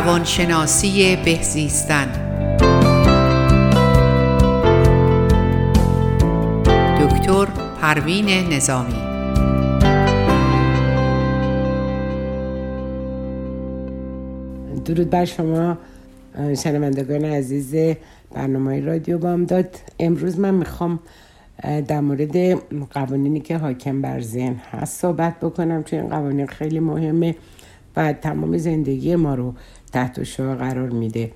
روانشناسی بهزیستن دکتر پروین نظامی. درود بر شما شنوندگان عزیز برنامه رادیو بامداد. امروز من می‌خوام در مورد قوانینی که حاکم بر ذهن هست صحبت بکنم چون این قوانین خیلی مهمه. و تمام زندگی ما رو تحت شعا قرار میده.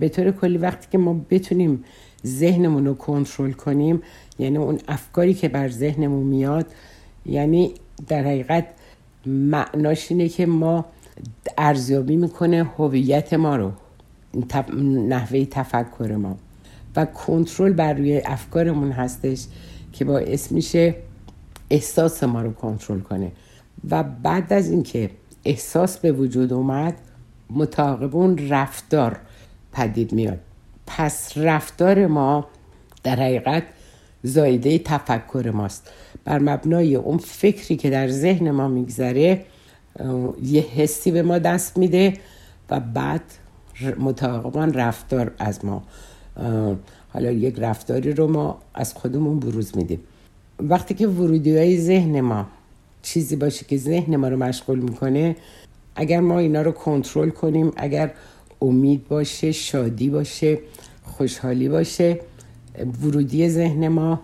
به طور کلی وقتی که ما بتونیم ذهنمون رو کنترل کنیم یعنی اون افکاری که بر ذهنمون میاد یعنی در حقیقت معناش اینه که ما ارزیابی می‌کنه هویت ما رو نحوه تفکر ما. و کنترل بر روی افکارمون هستش که باعث میشه احساس ما رو کنترل کنه. و بعد از اینکه احساس به وجود اومد متعاقب اون رفتار پدید میاد. پس رفتار ما در حقیقت زایده تفکر ماست. بر مبنای اون فکری که در ذهن ما میگذره یه حسی به ما دست میده و بعد متعاقبا رفتار از ما. حالا یک رفتاری رو ما از خودمون بروز میدیم. وقتی که ورودی های ذهن ما چیزی باشه که ذهن ما رو مشغول می‌کنه اگر ما اینا رو کنترل کنیم اگر امید باشه شادی باشه خوشحالی باشه ورودی ذهن ما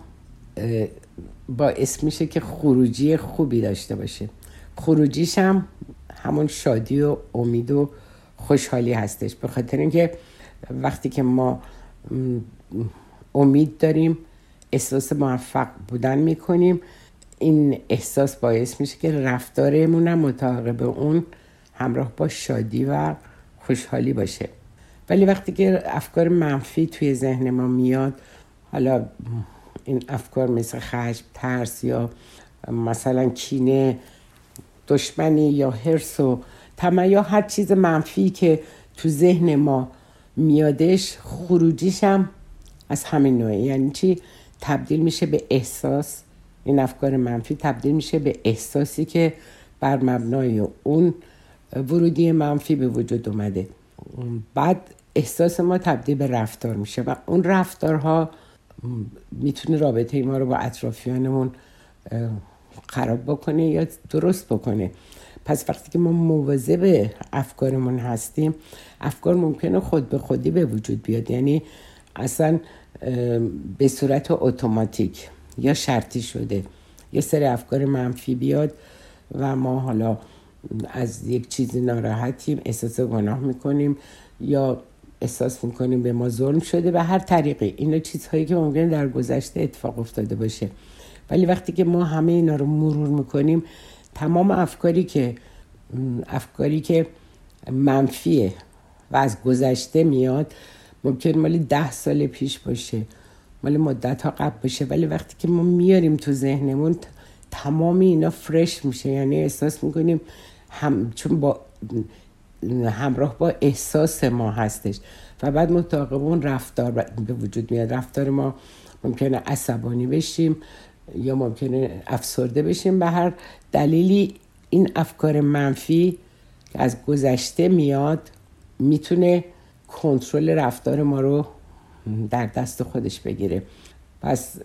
باعث میشه که خروجی خوبی داشته باشه. خروجیش هم همون شادی و امید و خوشحالی هستش. به خاطر اینکه وقتی که ما امید داریم احساس موفق بودن می‌کنیم. این احساس باعث میشه که رفتارمون هم متعاقب اون همراه با شادی و خوشحالی باشه. ولی وقتی که افکار منفی توی ذهن ما میاد حالا این افکار مثل خشم ترس یا مثلا کینه دشمنی یا حرس و طمع یا هر چیز منفی که تو ذهن ما میادش خروجیش هم از همین نوعه. یعنی چی؟ تبدیل میشه به احساس این افکار منفی تبدیل میشه به احساسی که بر مبنای اون ورودی منفی به وجود اومده. بعد احساس ما تبدیل به رفتار میشه و اون رفتارها می‌تونه رابطه ما رو با اطرافیانمون خراب بکنه یا درست بکنه. پس وقتی که ما مواظب افکارمون هستیم افکار ممکنه خود به خودی به وجود بیاد. یعنی اصلا به صورت اتوماتیک. یا شرطی شده. یه سری افکار منفی بیاد و ما حالا از یک چیزی ناراحتیم احساس گناه می‌کنیم یا احساس می‌کنیم به ما ظلم شده به هر طریقی. اینا چیزهایی که ممکنه در گذشته اتفاق افتاده باشه. ولی وقتی که ما همه اینا رو مرور می‌کنیم تمام افکاری که افکاری که منفیه و از گذشته میاد ممکن مالی ده سال پیش باشه. مال مدت ها قبل باشه ولی وقتی که ما میاریم تو ذهنمون تمام اینا فرش میشه. یعنی احساس می‌کنیم هم چون با همراه با احساس ما هستش. و بعد متعاقب اون رفتار به وجود میاد. رفتار ما ممکنه عصبانی بشیم یا ممکنه افسرده بشیم. به هر دلیلی این افکار منفی که از گذشته میاد می‌تونه کنترل رفتار ما رو در دست خودش بگیره. پس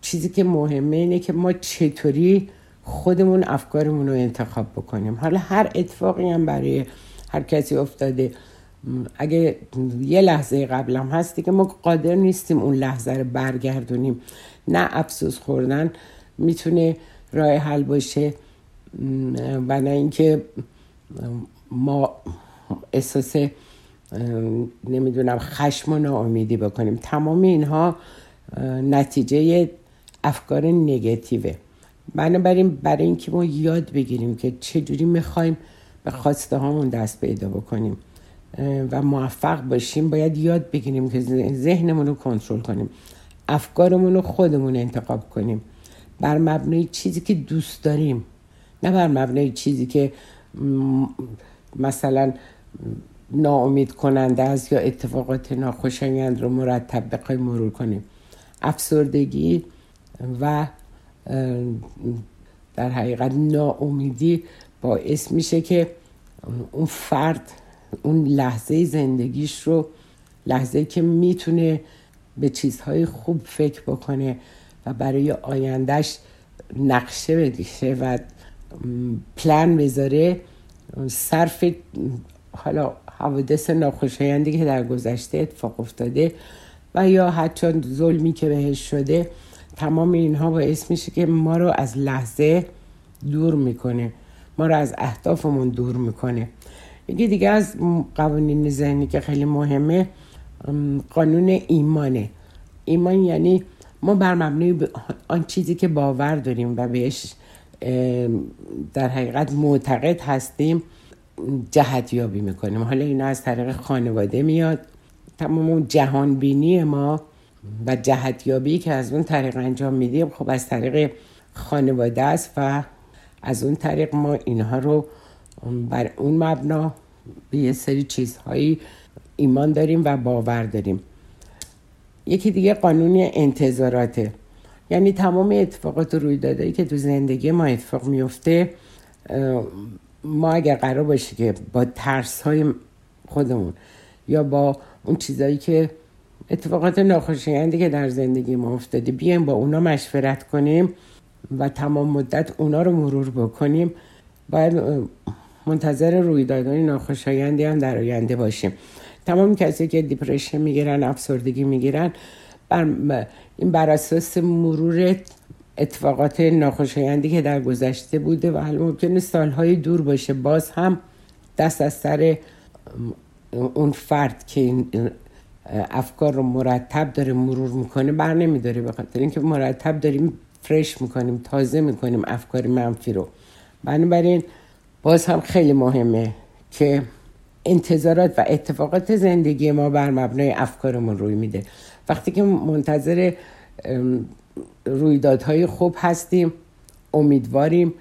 چیزی که مهمه اینه که ما چطوری خودمون افکارمون رو انتخاب بکنیم. حالا هر اتفاقی هم برای هر کسی افتاده. اگه یه لحظه قبلم هستی که ما قادر نیستیم اون لحظه رو برگردونیم. نه افسوس خوردن می‌تونه راه حل باشه. و نه اینکه ما احساس نمی‌دونم خشم و ناامیدی بکنیم. تمام اینها نتیجه افکار نگتیوه بنابراین برای اینکه ما یاد بگیریم که چجوری می‌خوایم به خواسته هامون دست پیدا بکنیم و موفق باشیم باید یاد بگیریم که ذهنمون رو کنترل کنیم افکارمون رو خودمون انتخاب کنیم. بر مبنای چیزی که دوست داریم نه بر مبنای چیزی که مثلا ناامید کننده است یا اتفاقات ناخوشایند رو مرتب بخوایم مرور کنیم. افسردگی و در حقیقت ناامیدی باعث میشه که اون فرد اون لحظه زندگیش رو لحظه که می‌تونه به چیزهای خوب فکر بکنه و برای آیندهش نقشه بکشه و پلان بذاره صرف حالا حوادث ناخوشایندی که در گذشته اتفاق افتاده و یا حتی ظلمی که بهش شده تمام اینها باعث میشه که ما رو از لحظه دور می‌کنه. ما رو از اهدافمون دور می‌کنه. یکی دیگه از قوانین ذهنی که خیلی مهمه قانون ایمانه. ایمان یعنی ما بر مبنای آن چیزی که باور داریم و بهش در حقیقت معتقد هستیم جهت یابی می‌کنیم. حالا اینا از طریق خانواده میاد. تمام اون جهان بینی ما و جهت یابی که از اون طریق انجام میدیم خب از طریق خانواده است و از اون طریق ما اینها رو بر اون مبنا به یه سری چیزهایی ایمان داریم و باور داریم. یکی دیگه قانون انتظاراته. یعنی تمام اتفاقات و رویدادهایی که تو زندگی ما اتفاق میفته ما اگر قرار باشه که با ترس های خودمون یا با اون چیزایی که اتفاقات ناخوشایندی که در زندگی ما افتاده بیایم با اونا مشورت کنیم و تمام مدت اونا رو مرور بکنیم باید منتظر رویدادهای ناخوشایندی هم در آینده باشیم. تمام کسی که دیپرشن می‌گیرن افسردگی می‌گیرن بر این بر اساس مرور اتفاقات ناخوشایندی که در گذشته بوده و حالا ممکنه سالهای دور باشه. باز هم دست از سر اون فرد که این افکار رو مرتب داره مرور می‌کنه بر نمیداره. به خاطر اینکه مرتب داریم فرش می‌کنیم تازه می‌کنیم افکار منفی رو. بنابراین باز هم خیلی مهمه که انتظارات و اتفاقات زندگی ما بر مبنای افکارمون روی میده. وقتی که منتظر رویدادهای خوب هستیم امیدواریم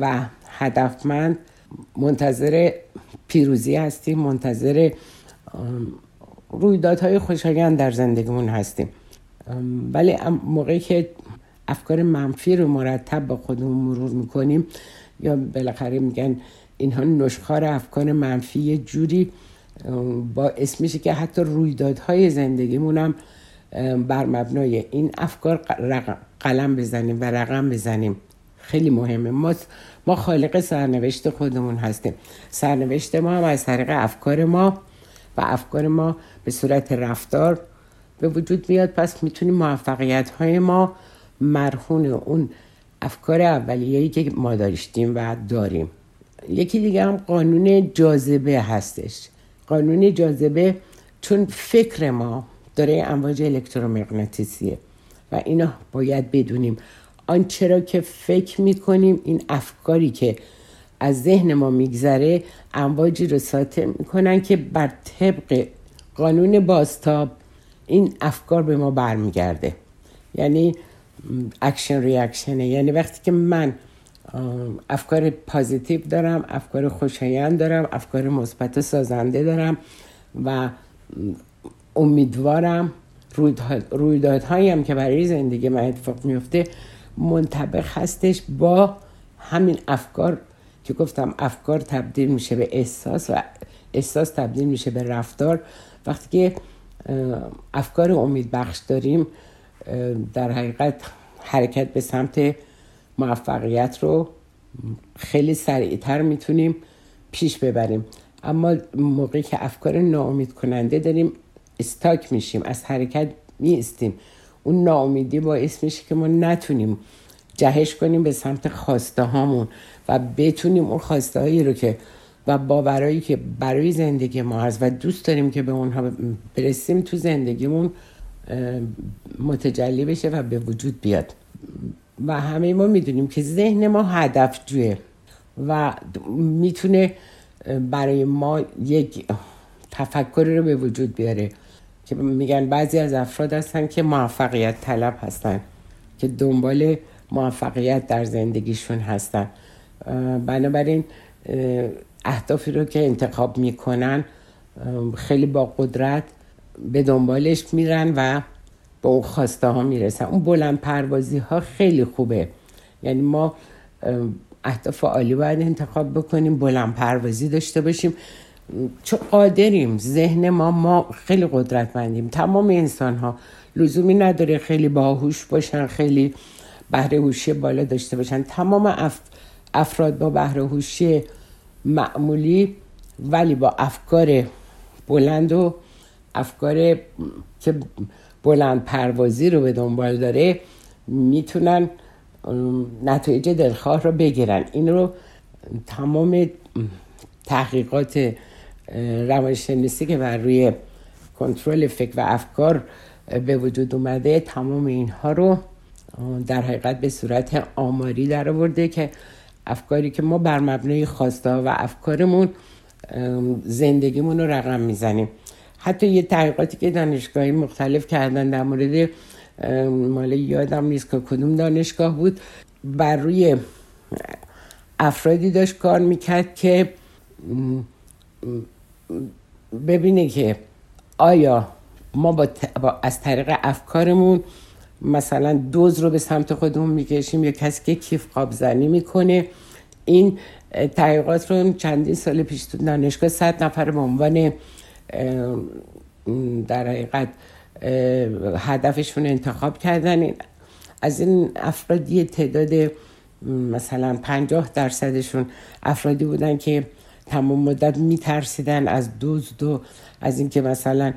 و هدفمند منتظر پیروزی هستیم منتظر رویدادهای خوشایند در زندگیمون هستیم. ولی موقعی که افکار منفی رو مرتب با خودمون مرور می‌کنیم یا بالاخره میگن اینها نشخار افکار منفی جوری باعث میشه که حتی رویدادهای زندگیمون هم بر مبنای این افکار قلم بزنیم و رقم بزنیم. خیلی مهمه. ما ما خالق سرنوشت خودمون هستیم. سرنوشت ما هم از طریق افکار ما و افکار ما به صورت رفتار به وجود میاد. پس می‌تونیم موفقیت های ما مرهون اون افکار اولیه‌ای که ما داشتیم و داریم. یکی دیگه هم قانون جاذبه هستش. قانون جاذبه چون فکر ما داره امواج الکترومغناطیسیه و اینا باید بدونیم. آنچه را که فکر می‌کنیم این افکاری که از ذهن ما میگذره امواجی رو ساطع می‌کنن که بر طبق قانون بازتاب این افکار به ما برمیگرده. یعنی action reaction ه. یعنی وقتی که من افکار پازیتیو دارم افکار خوشایند دارم افکار مثبت سازنده دارم و امیدوارم رویدادهایی هم که برای زندگی من اتفاق میفته منطبق هستش با همین افکار که گفتم افکار تبدیل میشه به احساس و احساس تبدیل میشه به رفتار. وقتی که افکار امید بخش داریم در حقیقت حرکت به سمت موفقیت رو خیلی سریعتر می‌تونیم پیش ببریم. اما موقعی که افکار ناامید کننده داریم استاک میشیم از حرکت میستیم اون ناامیدی باعث میشه که ما نتونیم جهش کنیم به سمت خواسته هامون و بتونیم اون خواسته هایی رو که و باورایی که برای زندگی ما هست و دوست داریم که به اونها برسیم تو زندگیمون متجلی بشه و به وجود بیاد. و همه ما می‌دونیم که ذهن ما هدف جوه و می‌تونه برای ما یک تفکری رو به وجود بیاره. که میگن بعضی از افراد هستن که موفقیت طلب هستن که دنبال موفقیت در زندگیشون هستن. بنابراین اهدافی رو که انتخاب می‌کنن خیلی با قدرت به دنبالش میرن و به اون خواسته ها می‌رسن. اون بلند پروازی ها خیلی خوبه. یعنی ما اهداف عالی باید انتخاب بکنیم بلند پروازی داشته باشیم. چون قادریم ذهن ما ما خیلی قدرتمندیم. تمام انسان ها لزومی نداره خیلی باهوش باشن خیلی بهره هوشی بالا داشته باشن. تمام افراد با بهره هوشی معمولی ولی با افکار بلند و افکار که بلند پروازی رو به دنبال داره می‌تونن نتایج دلخواه رو بگیرن. این رو تمام تحقیقات روانشناسی که بر روی کنترل فکر و افکار به وجود اومده تمام اینها رو در حقیقت به صورت آماری در آورده که افکاری که ما بر مبنای خواسته و افکارمون زندگیمون رو رقم می‌زنیم. حتی یه تحقیقاتی که دانشگاهی مختلف کردن در مورد مال یادم نیست که کدوم دانشگاه بود بر روی افرادی داشت کار می‌کرد که ببینه که آیا ما با, از طریق افکارمون مثلا دوز رو به سمت خودمون می‌کشیم یا کسی که کیف قاب زنی می‌کنه. این تحقیقات رو چندین سال پیش تو دانشگاه صد نفر به عنوان در حقیقت هدفشون انتخاب کردن. از این افرادی تعداد مثلا پنجاه درصدشون افرادی بودن که تمام مدت میترسیدن از دوز و از اینکه مثلا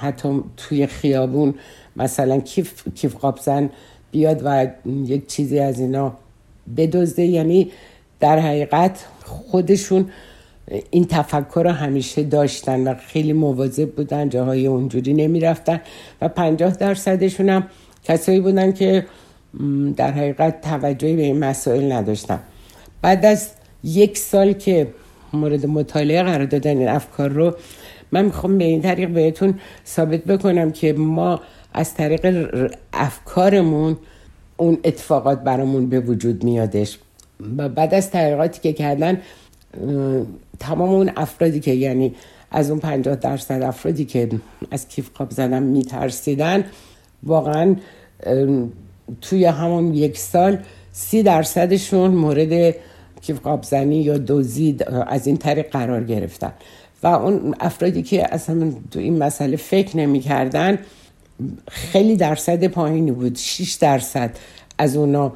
حتی توی خیابون مثلا کیف, کیف قابزن بیاد و یک چیزی از اینا بدزده. یعنی در حقیقت خودشون این تفکر رو همیشه داشتن و خیلی مواظب بودن جاهای اونجوری نمی‌رفتن و پنجاه درصدشون هم کسایی بودن که در حقیقت توجهی به این مسائل نداشتن. بعد از یک سال که مورد مطالعه قرار دادن این افکار رو من می‌خوام به این طریق بهتون ثابت بکنم که ما از طریق افکارمون اون اتفاقات برامون به وجود میادش. و بعد از تحقیقاتی که کردن تمام اون افرادی که یعنی از اون پنجاه درصد افرادی که از کیف خواب زدن میترسیدن واقعا توی همون یک سال سی درصدشون مورد کیف قاب زنی یا دوزید از این طریق قرار گرفتن. و اون افرادی که اصلا تو این مسئله فکر نمی‌کردن خیلی درصد پایینی بود 6 درصد از اونا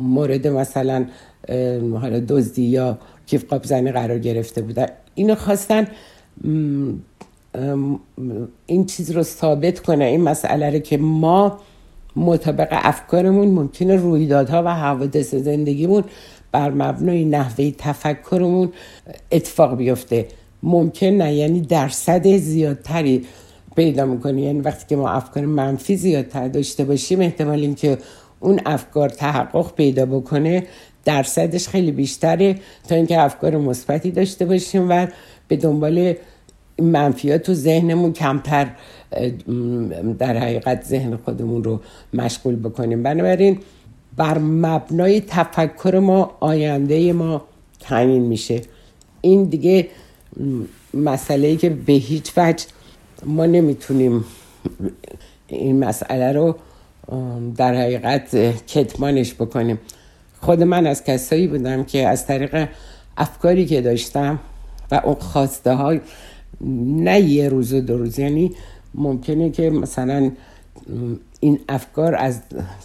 مورد مثلا حالا دزدی یا کیف قاب زنی قرار گرفته بودن. اینو خواستن این چیز رو ثابت کنه این مسئله رو که ما مطابق افکارمون ممکنه رویدادها و حوادث زندگیمون بر مبنای نحوه تفکرمون اتفاق بیفته. ممکن نه یعنی درصد زیادتری پیدا می‌کنه. یعنی وقتی که ما افکار منفی زیادتر داشته باشیم احتمال اینکه اون افکار تحقق پیدا بکنه درصدش خیلی بیشتره تا اینکه افکار مثبتی داشته باشیم و به دنبال منفیات تو ذهنمون کمتر در حقیقت ذهن خودمون رو مشغول بکنیم. بنابراین بر مبنای تفکر ما آینده ما تعیین میشه. این دیگه مسئله ای که به هیچ وجه ما نمی‌تونیم این مسئله رو در حقیقت کتمانش بکنیم. خود من از کسایی بودم که از طریق افکاری که داشتم و اون خواسته های نه یه روز و دو روز یعنی ممکنه که مثلا این افکار از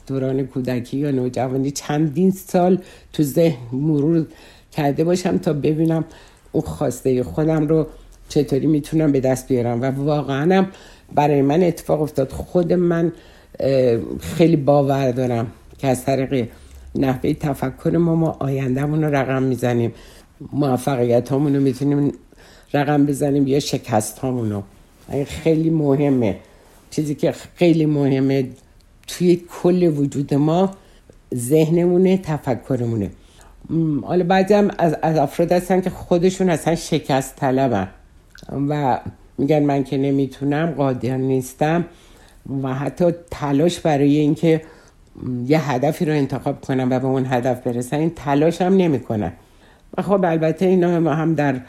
دوران کودکی یا نوجوانی چندین سال تو ذهن مرور کرده باشم تا ببینم اون خواسته خودم رو چطوری می‌تونم به دست بیارم. و واقعا هم برای من اتفاق افتاد. خود من خیلی باور دارم که از طریق نحوه تفکر ما ما آیندهمون رو رقم می‌زنیم. موفقیت رو می‌تونیم رقم بزنیم یا شکست رو. این خیلی مهمه. چیزی که خیلی مهمه توی کل وجود ما ذهنمونه تفکرمونه. حالا بعضی هم از, از افراد هستن که خودشون اصلا شکست طلبن. و میگن من که نمی‌تونم قادر نیستم. و حتی تلاش برای اینکه یه هدفی رو انتخاب کنم و به اون هدف برسن این تلاش هم نمی‌کنن. و خب البته اینا هم در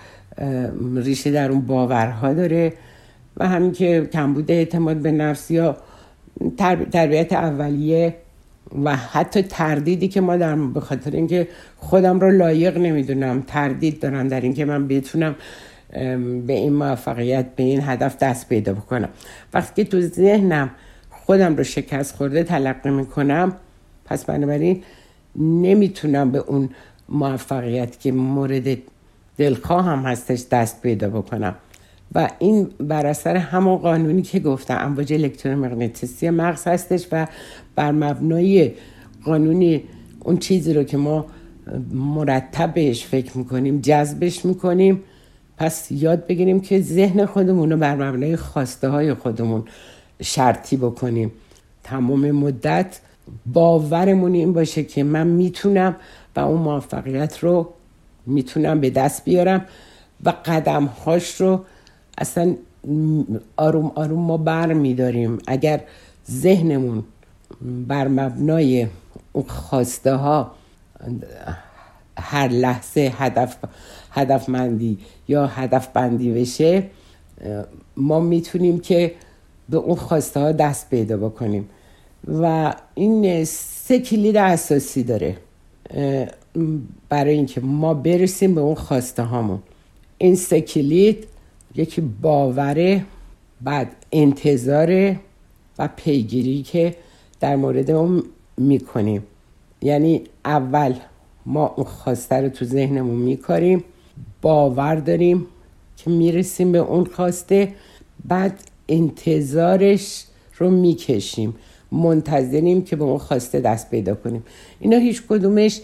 ریشه در اون باورها داره. و همین که کمبود اعتماد به نفس یا تربیت اولیه و حتی تردیدی که ما در به خاطر اینکه خودم رو لایق نمی‌دونم تردید دارم در اینکه من بتونم به این موفقیت به این هدف دست پیدا بکنم. وقتی که تو ذهنم خودم رو شکست خورده تلقی می‌کنم پس بنابراین نمی‌تونم به اون موفقیت که مورد دلخواه هم هستش دست پیدا بکنم. و این بر اثر همون قانونی که گفتم امواج الکترومغناطیسی مغز هستش و بر مبنای قانونی اون چیزی رو که ما مرتب بهش فکر می‌کنیم جذبش می‌کنیم. پس یاد بگیریم که ذهن خودمون رو بر مبنای خواسته های خودمون شرطی بکنیم. تمام مدت باورمون این باشه که من می‌تونم و اون موفقیت رو می‌تونم به دست بیارم و قدم هاش رو اصلا آروم آروم ما بر میداریم. اگر ذهنمون بر مبنای اون خواسته ها هر لحظه هدف هدفمندی یا هدف بندی بشه ما می‌تونیم که به اون خواسته ها دست پیدا بکنیم. و این سه کلید اساسی داره برای اینکه ما برسیم به اون خواسته هامون این سه کلید یکی باوره بعد انتظار و پیگیری که در مورد اون می‌کنیم. یعنی اول ما اون خواسته رو تو ذهنمون میکاریم باور داریم که می‌رسیم به اون خواسته بعد انتظارش رو می‌کشیم. منتظریم که به اون خواسته دست پیدا کنیم. اینا هیچ کدومش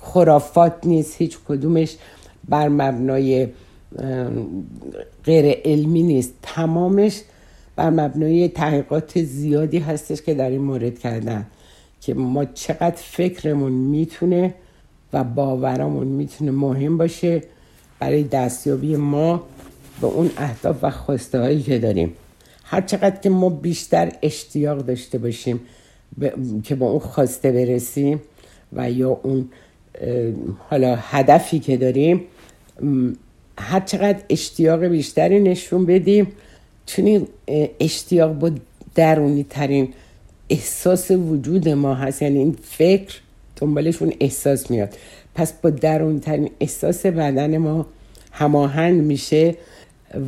خرافات نیست هیچ کدومش بر مبنای غیر علمی نیست. تمامش بر مبنای تحقیقات زیادی هستش که در این مورد کردن که ما چقدر فکرمون می‌تونه و باورمون می‌تونه مهم باشه برای دستیابی ما به اون اهداف و خواسته هایی که داریم. هر چقدر که ما بیشتر اشتیاق داشته باشیم که با اون خواسته برسیم و یا اون حالا هدفی که داریم هر چقدر اشتیاق بیشتری نشون بدیم چون اشتیاق با درونی ترین احساس وجود ما هست. یعنی این فکر دنبالشون احساس میاد. پس با درونی ترین احساس بدن ما هماهنگ میشه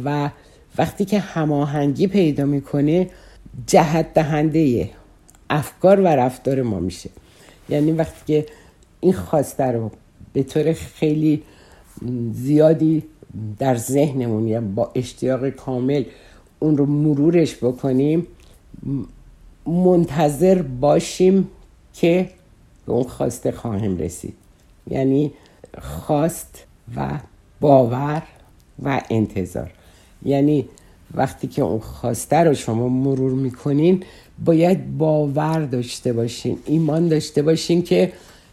و وقتی که هماهنگی پیدا می‌کنه جهت دهنده افکار و رفتار ما میشه. یعنی وقتی که این خواسته رو به طور خیلی زیادی در ذهنمون یا با اشتیاق کامل اون رو مرورش بکنیم منتظر باشیم که به اون خواسته خواهیم رسید. یعنی خواست و باور و انتظار. یعنی وقتی که اون خواسته رو شما مرور می‌کنین باید باور داشته باشین ایمان داشته باشین که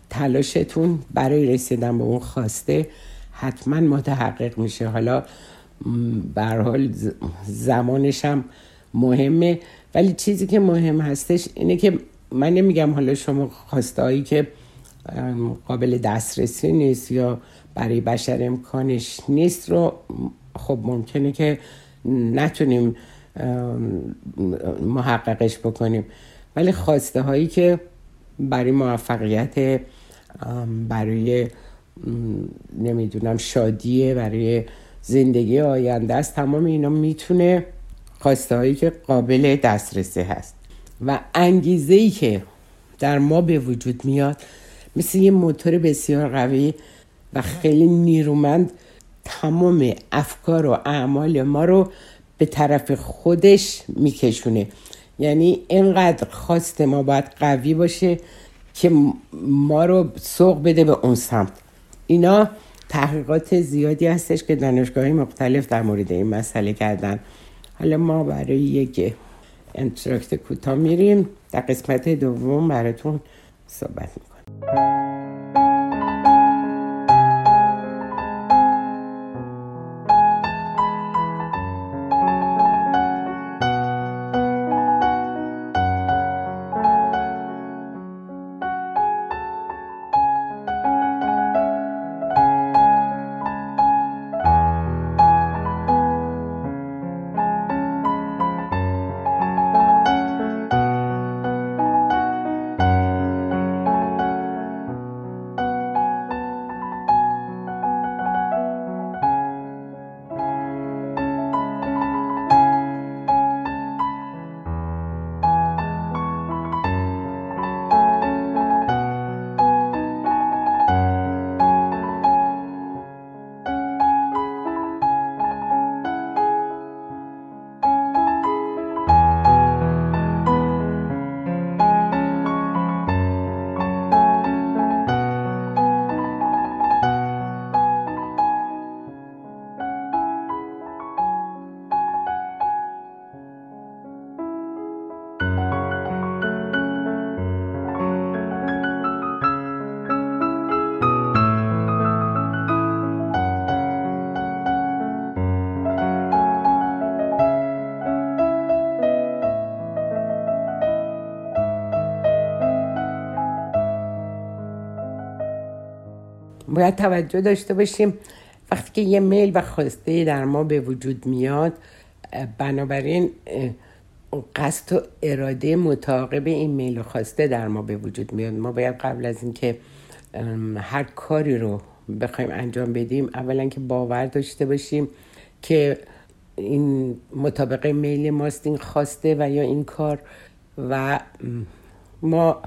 تلاشتون برای رسیدن به اون خواسته حتما متحقق میشه. حالا به حال زمانش هم مهمه. ولی چیزی که مهم هستش اینه که من نمیگم حالا شما خواسته که قابل دسترسی نیست یا برای بشر امکانش نیست رو خب ممکنه که نتونیم محققش بکنیم. ولی خواسته هایی که برای موفقیت برای نمی‌دونم شادیه برای زندگی آینده است. تمام اینا می‌تونه خواسته هایی که قابل دسترسی هست و انگیزه ای که در ما به وجود میاد مثل یه موتور بسیار قوی و خیلی نیرومند تمام افکار و اعمال ما رو به طرف خودش میکشونه. یعنی اینقدر خواست ما باید قوی باشه که ما رو سوق بده به اون سمت. اینا تحقیقات زیادی هستش که دانشگاهی مختلف در مورد این مسئله کردن. حالا ما برای یک انتراکت کوتاه میریم. در قسمت دوم براتون صحبت می‌کنیم باید توجه داشته باشیم. وقتی که یه میل و خواسته در ما به وجود میاد بنابراین قصد و اراده متعاقب این میل و خواسته در ما به وجود میاد. ما باید قبل از اینکه هر کاری رو بخوایم انجام بدیم اولا که باور داشته باشیم که این مطابق میل ماست این خواسته و یا این کار و ما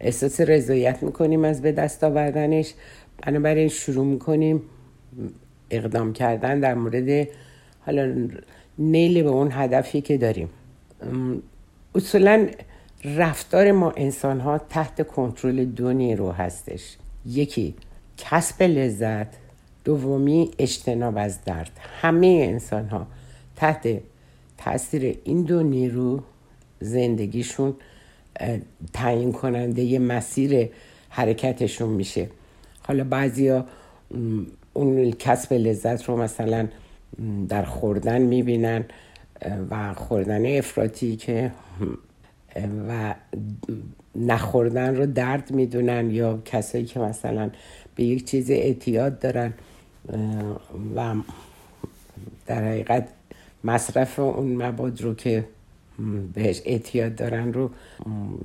احساس رضایت می‌کنیم از به دست آوردنش. بنابراین شروع می‌کنیم اقدام کردن در مورد حالا نیل به اون هدفی که داریم. اصولا رفتار ما انسان ها تحت کنترل دو نیرو هستش. یکی کسب لذت دومی اجتناب از درد. همه انسان ها تحت تاثیر این دو نیرو زندگیشون تعیین کننده یه مسیر حرکتشون میشه. حالا بعضیا اون کسب لذت رو مثلا در خوردن می‌بینن و خوردن افراطی که و نخوردن رو درد می‌دونن یا کسایی که مثلا به یک چیز اعتیاد دارن و در حقیقت مصرف اون مواد رو که بهش اعتیاد دارن رو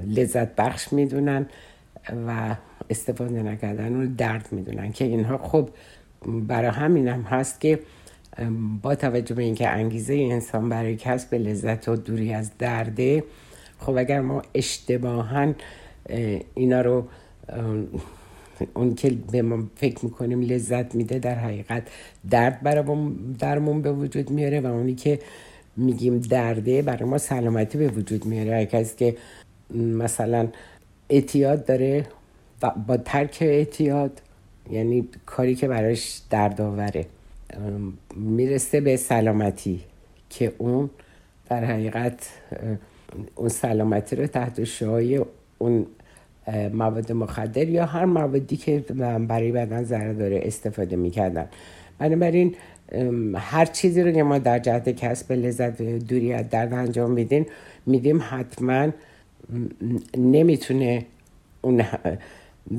لذت بخش می‌دونن و استفاده نکردن رو درد می‌دونن که اینها خب برای همین هم هست که با توجه به اینکه انگیزه انسان برای کسب لذت و دوری از درده خب اگر ما اشتباها اینا رو اون که به ما فکر می‌کنیم لذت میده در حقیقت درد برای درمون به وجود میاره و اونی که میگیم درده برای ما سلامتی به وجود میاره. کسی که مثلا اعتیاد داره با ترک اعتیاد یعنی کاری که براش دردآوره می‌رسه به سلامتی که اون در حقیقت اون سلامتی رو تحت شعای اون مواد مخدر یا هر موادی که برای بدن ضرر داره استفاده می‌کردن. بنابراین هر چیزی رو که ما در جهت کسب لذت دوری از درد انجام میدیم میدیم حتما نمی‌تونه اون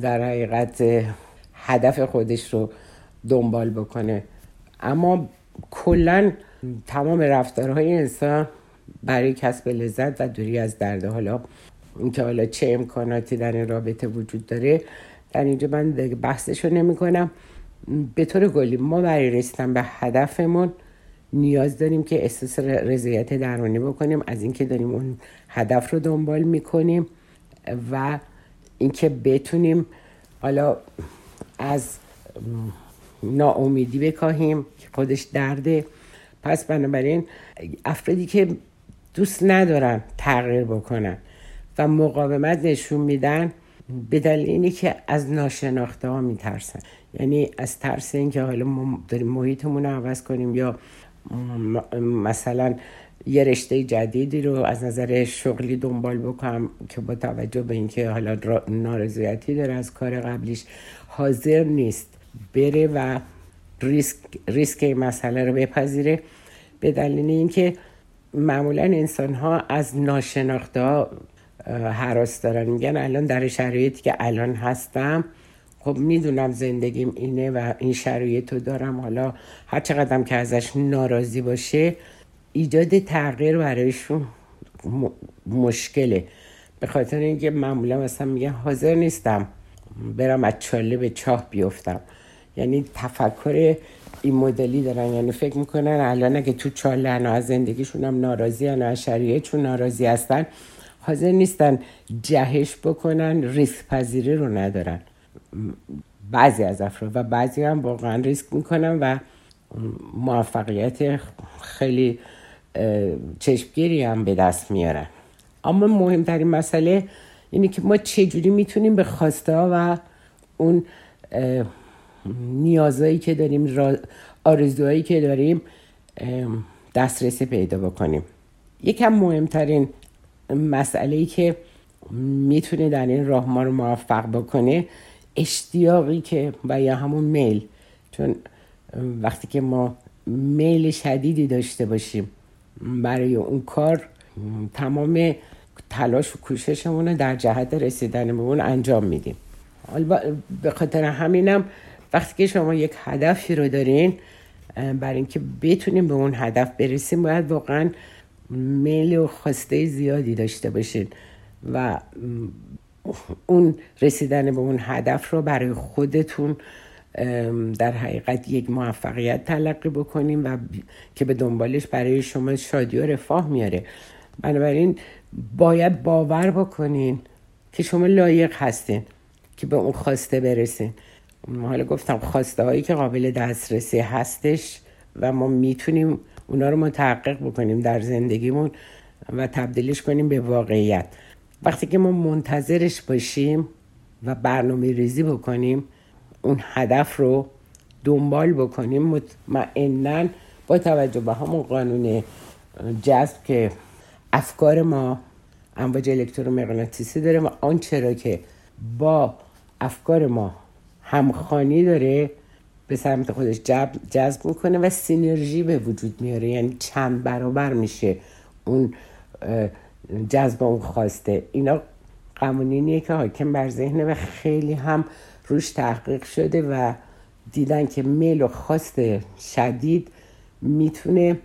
در حقیقت هدف خودش رو دنبال بکنه. اما کلا تمام رفتارهای انسان برای کسب لذت و دوری از درد. حالا اینکه حالا چه امکاناتی در این رابطه وجود داره در اینجا من بحثش رو نمی کنم به طور گلی ما برای رسیدن به هدفمون نیاز داریم که احساس رضایت درونی بکنیم از اینکه داریم اون هدف رو دنبال می‌کنیم و اینکه بتونیم حالا از ناامیدی بکاهیم که خودش درده. پس بنابراین افرادی که دوست ندارن تغییر بکنن و مقاومت نشون میدن به دلیل اینی که از ناشناخته ها میترسن. یعنی از ترس اینکه حالا ما داریم محیطمون رو عوض کنیم یا مثلا یه رشته جدیدی رو از نظر شغلی دنبال بکنم که با توجه به اینکه حالا نارضایتی داره از کار قبلیش حاضر نیست بره و ریسک, ریسک این مسئله رو بپذیره. به دلیل اینکه معمولا انسان ها از ناشناخته حراس دارن. میگن الان در شرایطی که الان هستم خب می‌دونم زندگیم اینه و این شرایط رو دارم. حالا هر چقدر که ازش ناراضی باشه ایجاد تغییر برایشون مشکله. به خاطر اینکه معمولا مثلا میگن حاضر نیستم برم از چاله به چاه بیفتم. یعنی تفکر این مدلی دارن. یعنی فکر می‌کنن الان اگه تو چاله از زندگیشون هم ناراضی و از شریعتشون ناراضی هستن حاضر نیستن جهش بکنن ریسک پذیری رو ندارن. بعضی از افراد و بعضی هم واقعا ریسک می‌کنن و موفقیت خیلی چشمگیری هم به دست میارن. اما مهمترین مسئله اینه که ما چجوری می‌تونیم به خواسته و اون نیازهایی که داریم آرزوهایی که داریم دسترسی پیدا بکنیم. یکم مهمترین مسئله ای که می‌تونه در این راه ما رو موفق بکنه اشتیاقی که و یا همون میل. چون وقتی که ما میل شدیدی داشته باشیم برای اون کار تمام تلاش و کوششمون رو در جهت رسیدن به اون انجام میدیم به خاطر همینم وقتی که شما یک هدفی رو دارین برای اینکه بتونیم به اون هدف برسیم باید واقعا میل و خواسته زیادی داشته باشین و اون رسیدن به اون هدف رو برای خودتون در حقیقت یک موفقیت تلقی بکنیم و که به دنبالش برای شما شادی و رفاه میاره. بنابراین باید باور بکنین که شما لایق هستین که به اون خواسته برسین. حالا گفتم خواسته هایی که قابل دسترسی هستش و ما می‌تونیم اونا رو متحقق بکنیم در زندگیمون و تبدیلش کنیم به واقعیت. وقتی که ما منتظرش باشیم و برنامه ریزی بکنیم اون هدف رو دنبال بکنیم. مطمئنا با توجه به همون قانون جذب که افکار ما امواج الکترومغناطیسی داره و آنچه را که با افکار ما همخانی داره به سمت خودش جذب می‌کنه و سینرژی به وجود میاره. یعنی چند برابر میشه اون جذب اون خواسته. اینا قوانینیه که حاکم بر ذهنه و خیلی هم روش تحقیق شده و دیدن که میل و خواست شدید می‌تونه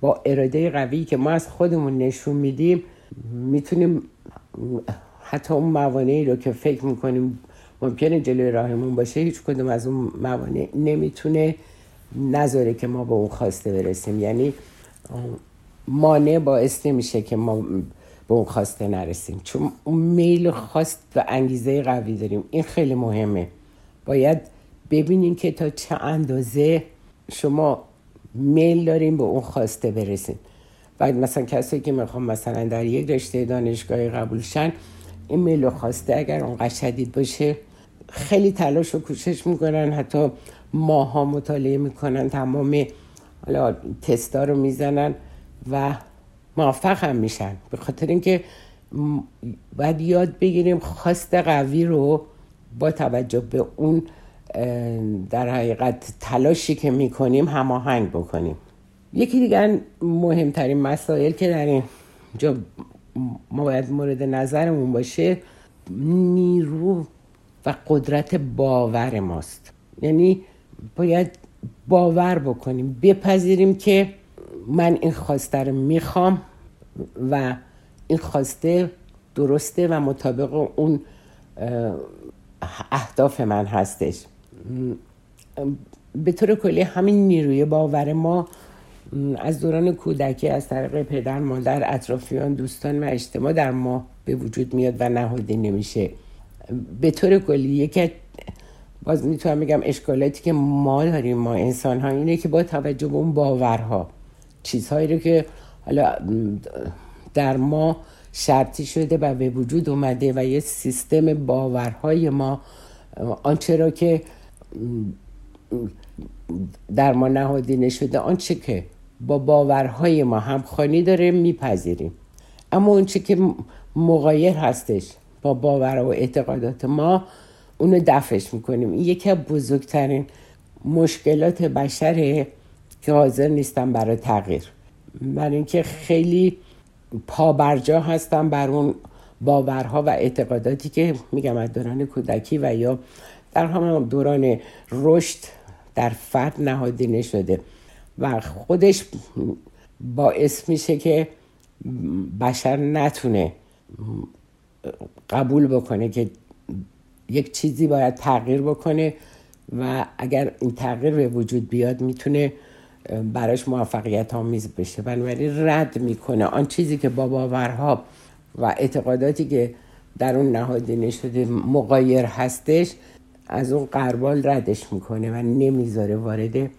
با اراده قوی که ما از خودمون نشون میدیم می‌تونیم حتی اون موانعی رو که فکر می‌کنیم ممکنه جلوی راهمون باشه هیچ کدوم از اون موانع نمی‌تونه نذاره که ما به اون خواسته برسیم. یعنی مانع باعث نمیشه که ما به اون خواسته نرسیم. چون اون میل خواست و انگیزه قوی داریم. این خیلی مهمه. باید ببینین که تا چه اندازه شما میل داریم به اون خواسته برسیم. و مثلا کسی که می‌خوام مثلا در یک رشته دانشگاهی قبول شن این میل و خواسته اگر اونقدر شدید باشه خیلی تلاش و کوشش می‌کنن. حتی ماها مطالعه می‌کنن تمام حالا تستا رو می‌زنن و موفق هم میشن. به خاطر اینکه باید یاد بگیریم خواست قوی رو با توجه به اون در حقیقت تلاشی که می‌کنیم هماهنگ بکنیم. یکی دیگر مهمترین مسائل که در این جا ما باید مورد نظرمون باشه نیرو و قدرت باور ماست. یعنی باید باور بکنیم بپذیریم که من این خواسته رو می‌خوام و این خواسته درسته و مطابق اون اهداف من هستش. به طور کلی همین نیروی باور ما از دوران کودکی از طریق پدر مادر اطرافیان دوستان و اجتماع در ما به وجود میاد و نهاده نمیشه به طور کلی یکی باز می‌تونم بگم اشکالاتی که ما داریم ما انسان ها اینه که با توجه به اون باورها چیزهایی رو که حالا در ما شرطی شده و به وجود اومده و یه سیستم باورهای ما آنچه را که در ما نهادینه شده آنچه که با باورهای ما همخوانی داره میپذیریم. اما اونچه که مغایر هستش با باور و اعتقادات ما اونو دفعش می‌کنیم. یکی از بزرگترین مشکلات بشره که حاضر نیستن برای تغییر. برای اینکه خیلی پابرجا هستن بر اون باورها و اعتقاداتی که میگم از دوران کودکی و یا در همه دوران رشد در فرد نهادینه شده و خودش باعث میشه که بشر نتونه قبول بکنه که یک چیزی باید تغییر بکنه و اگر این تغییر به وجود بیاد می‌تونه براش موفقیت آمیز بشه. بنابراین رد می‌کنه. آن چیزی که با باورها و اعتقاداتی که در اون نهادینه شده مقایر هستش از اون قربال ردش می‌کنه و نمی‌ذاره وارد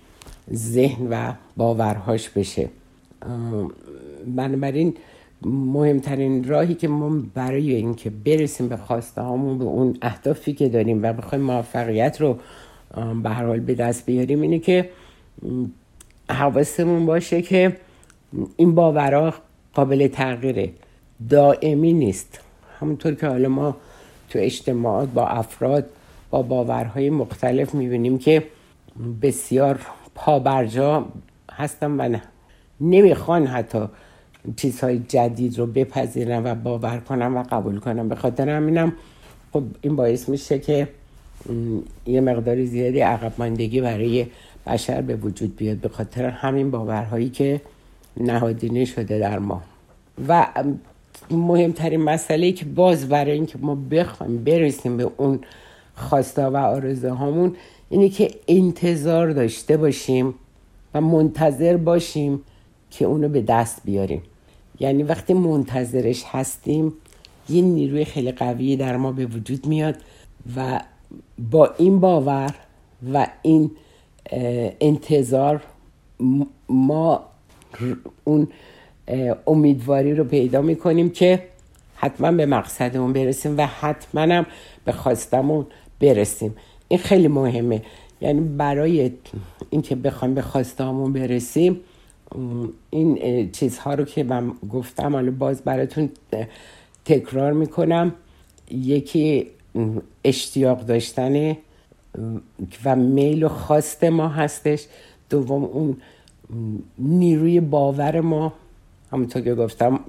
ذهن و باورهاش بشه. بنابراین مهمترین راهی که ما برای اینکه برسیم به خواسته هامون به اون اهدافی که داریم و بخوایم موفقیت رو به هر حال به دست بیاریم اینه که حواسمون باشه که این باورها قابل تغییره. دائمی نیست. همونطور که حالا ما تو اجتماعات با افراد با باورهای مختلف می‌بینیم که بسیار پابرجا هستن و نه. نمی‌خوان حتی چیزهای جدید رو بپذیرن و باور کنن و قبول کنن. به خاطر همینم خب این باعث میشه که یه مقدار زیادی عقب ماندگی برای بشر به وجود بیاد به خاطر همین باورهایی که نهادینه شده در ما. و مهمترین مسئله که باز برای اینکه ما بخوایم برسیم به اون خواستا و آرزوهامون اینه که انتظار داشته باشیم و منتظر باشیم که اونو به دست بیاریم. یعنی وقتی منتظرش هستیم یه نیروی خیلی قوی در ما به وجود میاد و با این باور و این انتظار ما اون امیدواری رو پیدا می‌کنیم که حتما به مقصدمون برسیم و حتما هم به خواستمون برسیم. این خیلی مهمه. یعنی برای اینکه بخوایم به خواستمون برسیم این چیزها رو که من گفتم حالا باز براتون تکرار می‌کنم. یکی اشتیاق داشتن و میل و خواست ما هستش. دوم اون نیروی باور ما. همونطور که گفتم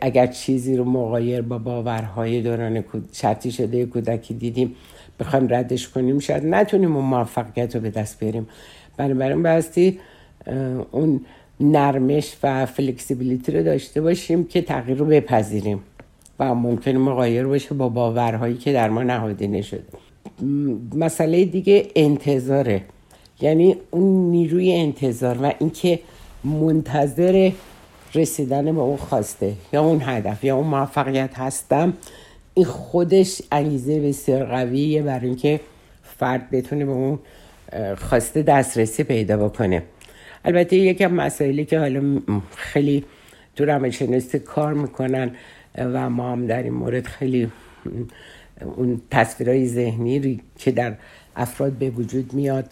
اگر چیزی رو مقایر با باورهای دوران شرطی شده کودکی دیدیم بخوایم ردش کنیم شاید نتونیم اون موفقیت رو به دست بیاریم. بنابراین باستی اون نرمش و فلکسیبیلیتی رو داشته باشیم که تغییر رو بپذیریم و ممکن مقایر باشه با باورهایی که در ما نهادینه شده. مسئله دیگه انتظاره. یعنی اون نیروی انتظار و اینکه منتظر رسیدن به اون خواسته یا اون هدف یا اون موفقیت هستم این خودش انگیزه بسیار قویه برای اینکه فرد بتونه به اون خواسته دسترسی پیدا بکنه. البته یکی از مسائلی که حالا خیلی تو روانشناسی کار می‌کنن و ما هم در این مورد خیلی اون تصویرهای ذهنی که در افراد به وجود میاد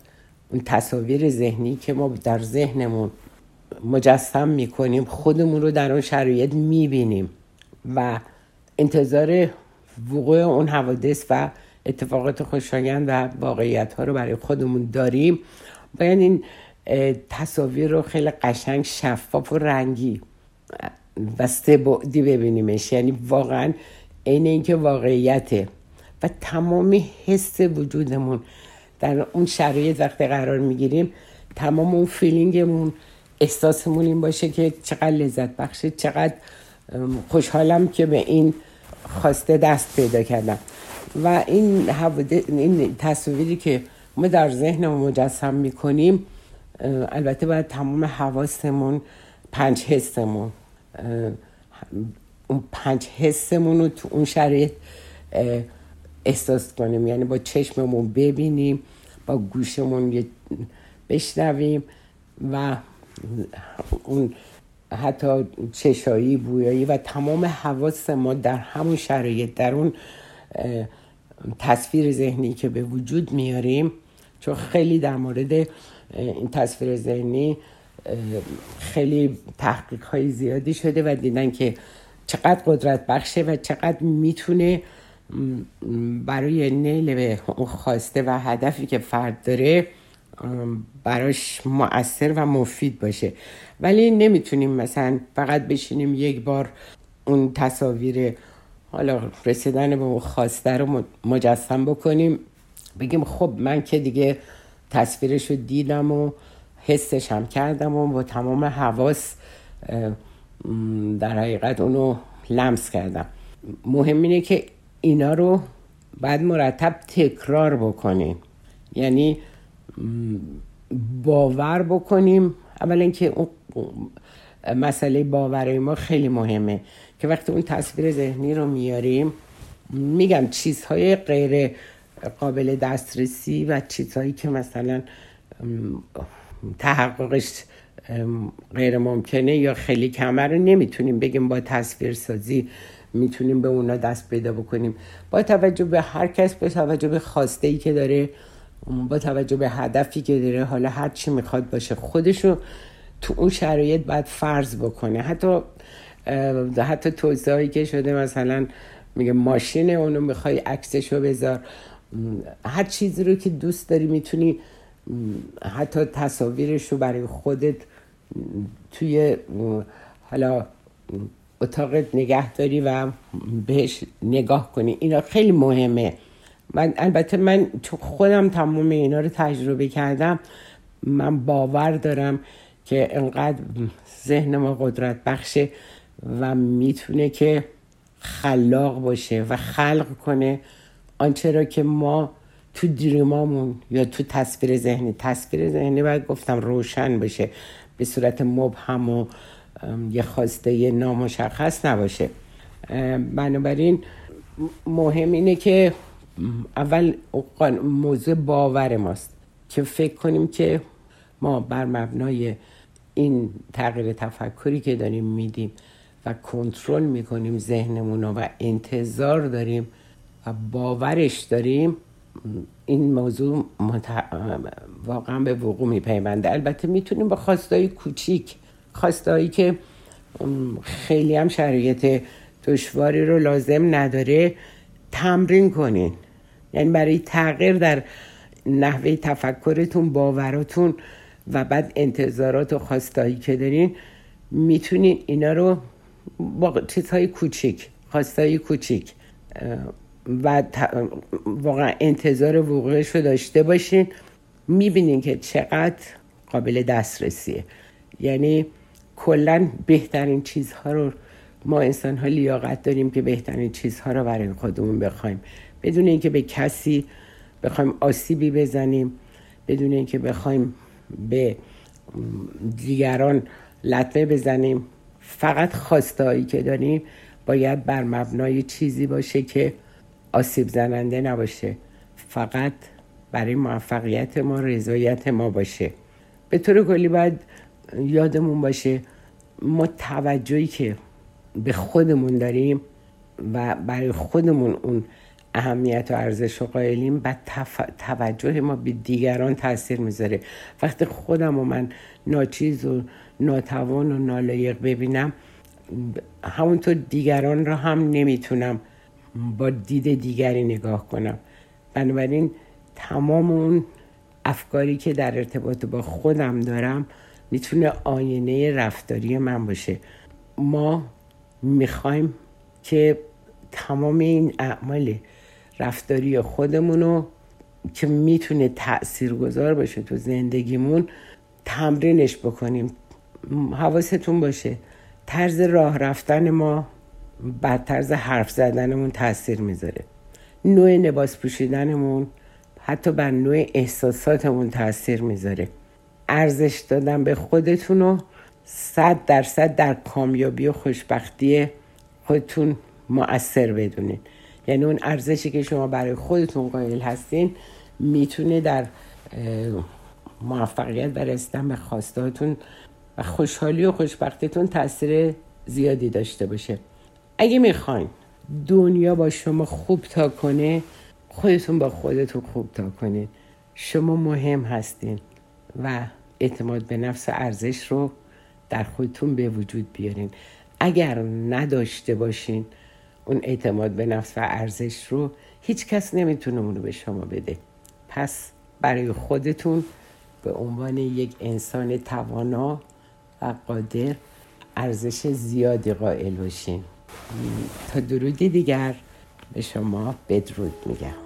اون تصاویر ذهنی که ما در ذهنمون مجسم می‌کنیم خودمون رو در اون شرایط می‌بینیم و انتظار وقوع اون حوادث و اتفاقات خوشایند و واقعیت ها رو برای خودمون داریم. باید این تصاویر رو خیلی قشنگ شفاف و رنگی و سه بعدی ببینیمش. یعنی واقعا عین اینکه واقعیته و تمام حس وجودمون در اون شرایط وقتی قرار می‌گیریم تمام اون فیلینگمون احساسمون این باشه که چقدر لذت بخشه چقدر خوشحالم که به این خواسته دست پیدا کردم. و این, این تصویری که ما در ذهن مجسم می‌کنیم البته باید تمام حواسمون پنج حسمون اون پنج حسمون رو تو اون شرایط احساس کنیم. یعنی با چشممون ببینیم با گوشمون بشنویم و اون حتی چشایی بویایی و تمام حواس ما در همون شرایط در اون تصویر ذهنی که به وجود میاریم. چون خیلی در مورد این تصویر ذهنی خیلی تحقیق های زیادی شده و دیدن که چقدر قدرت بخشه و چقدر می‌تونه برای نیل به اون خواسته و هدفی که فرد داره براش مؤثر و مفید باشه. ولی نمی‌تونیم مثلا فقط بشینیم یک بار اون تصاویر حالا رسیدن به اون خواسته رو مجسم بکنیم. بگیم خب من که دیگه تصویرش رو دیدم و حسش هم کردم و با تمام حواس در حقیقت اونو لمس کردم. مهم اینه که اینا رو بعد مرتب تکرار بکنیم. یعنی باور بکنیم. اولا اینکه اون مسئله باور ما خیلی مهمه که وقتی اون تصویر ذهنی رو میاریم میگم چیزهای غیر قابل دسترسی و چیزهایی که مثلا تحققش غیر ممکنه یا خیلی کمه رو نمی‌تونیم بگیم با تصویر سازی می‌تونیم به اونا دست پیدا بکنیم. با توجه به هر کس به توجه به خواسته ای که داره با توجه به هدفی که داره حالا هر چی می‌خواد باشه خودشو تو اون شرایط باید فرض بکنه. حتی حتی توضیحی که شده مثلا میگه ماشین اونو می‌خوای عکسشو بذار. هر چیزی رو که دوست داری می‌تونی حتی تصاویرش رو برای خودت توی حالا اتاقت نگه داری و بهش نگاه کنی اینا خیلی مهمه. من البته من چون خودم تمام اینا رو تجربه کردم. من باور دارم که انقدر ذهن ما قدرت بخشه و می‌تونه که خلاق باشه و خلق کنه. آنچه را که ما تو دریمامون یا تو تصویر ذهنی تصویر ذهنی باید گفتم روشن باشه. به صورت مبهم و یه خواسته نامشخص نباشه. بنابراین مهم اینه که اول موضوع باور ماست. که فکر کنیم که ما بر مبنای این تغییر تفکری که داریم میدیم و کنترل می‌کنیم ذهنمون رو و انتظار داریم و باورش داریم این موضوع واقعا به وقوع میپیونده. البته می‌تونیم با خواستای کوچیک خواستایی که خیلی هم شرایط دشواری رو لازم نداره تمرین کنین. یعنی برای تغییر در نحوه تفکرتون باوراتون و بعد انتظارات و خواستایی که دارین می‌تونین اینا رو با چیزهای کوچیک خواستایی کوچیک و واقعا انتظار وقوعش رو داشته باشین. می‌بینین که چقدر قابل دسترسیه. یعنی کلا بهترین چیزها رو ما انسان ها لیاقت داریم که بهترین چیزها رو برای خودمون بخوایم. بدون اینکه به کسی بخوایم آسیبی بزنیم بدون اینکه بخوایم به دیگران لطمه بزنیم فقط خواستایی که داریم باید بر مبنای چیزی باشه که آسیب زننده نباشه. فقط برای موفقیت ما رضایت ما باشه. به طور کلی باید یادمون باشه ما توجهی که به خودمون داریم و برای خودمون اون اهمیت و ارزش و قائلیم بعد توجه ما به دیگران تاثیر می‌ذاره. وقتی خودم و من ناچیز و ناتوان و نالایق ببینم همونطور دیگران را هم نمی‌تونم با دید دیگری نگاه کنم. بنابراین تمام اون افکاری که در ارتباط با خودم دارم می‌تونه آینه رفتاری من باشه. ما می‌خوایم که تمام این اعمال رفتاری خودمونو که می‌تونه تأثیر گذار باشه تو زندگیمون تمرینش بکنیم. حواستون باشه. طرز راه رفتن ما بر طرز حرف زدنمون تاثیر می‌ذاره. نوع لباس پوشیدنمون حتی بر نوع احساساتمون تاثیر می‌ذاره. ارزش دادن به خودتون رو صد درصد در کامیابی و خوشبختی خودتون مؤثر بدونین. یعنی اون ارزشی که شما برای خودتون قائل هستین می‌تونه در موفقیت و رسیدن به خواستاتون و خوشحالی و خوشبختیتون تاثیر زیادی داشته باشه. اگه می‌خواین دنیا با شما خوب تا کنه خودتون با خودتون خوب تا کنید شما مهم هستین و اعتماد به نفس ارزش رو در خودتون به وجود بیارین. اگر نداشته باشین اون اعتماد به نفس و ارزش رو هیچ کس نمی‌تونه اون رو به شما بده. پس برای خودتون به عنوان یک انسان توانا و قادر ارزش زیادی قائل باشین. تا درودی دیگر به شما بدرود میگم.